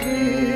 Christ.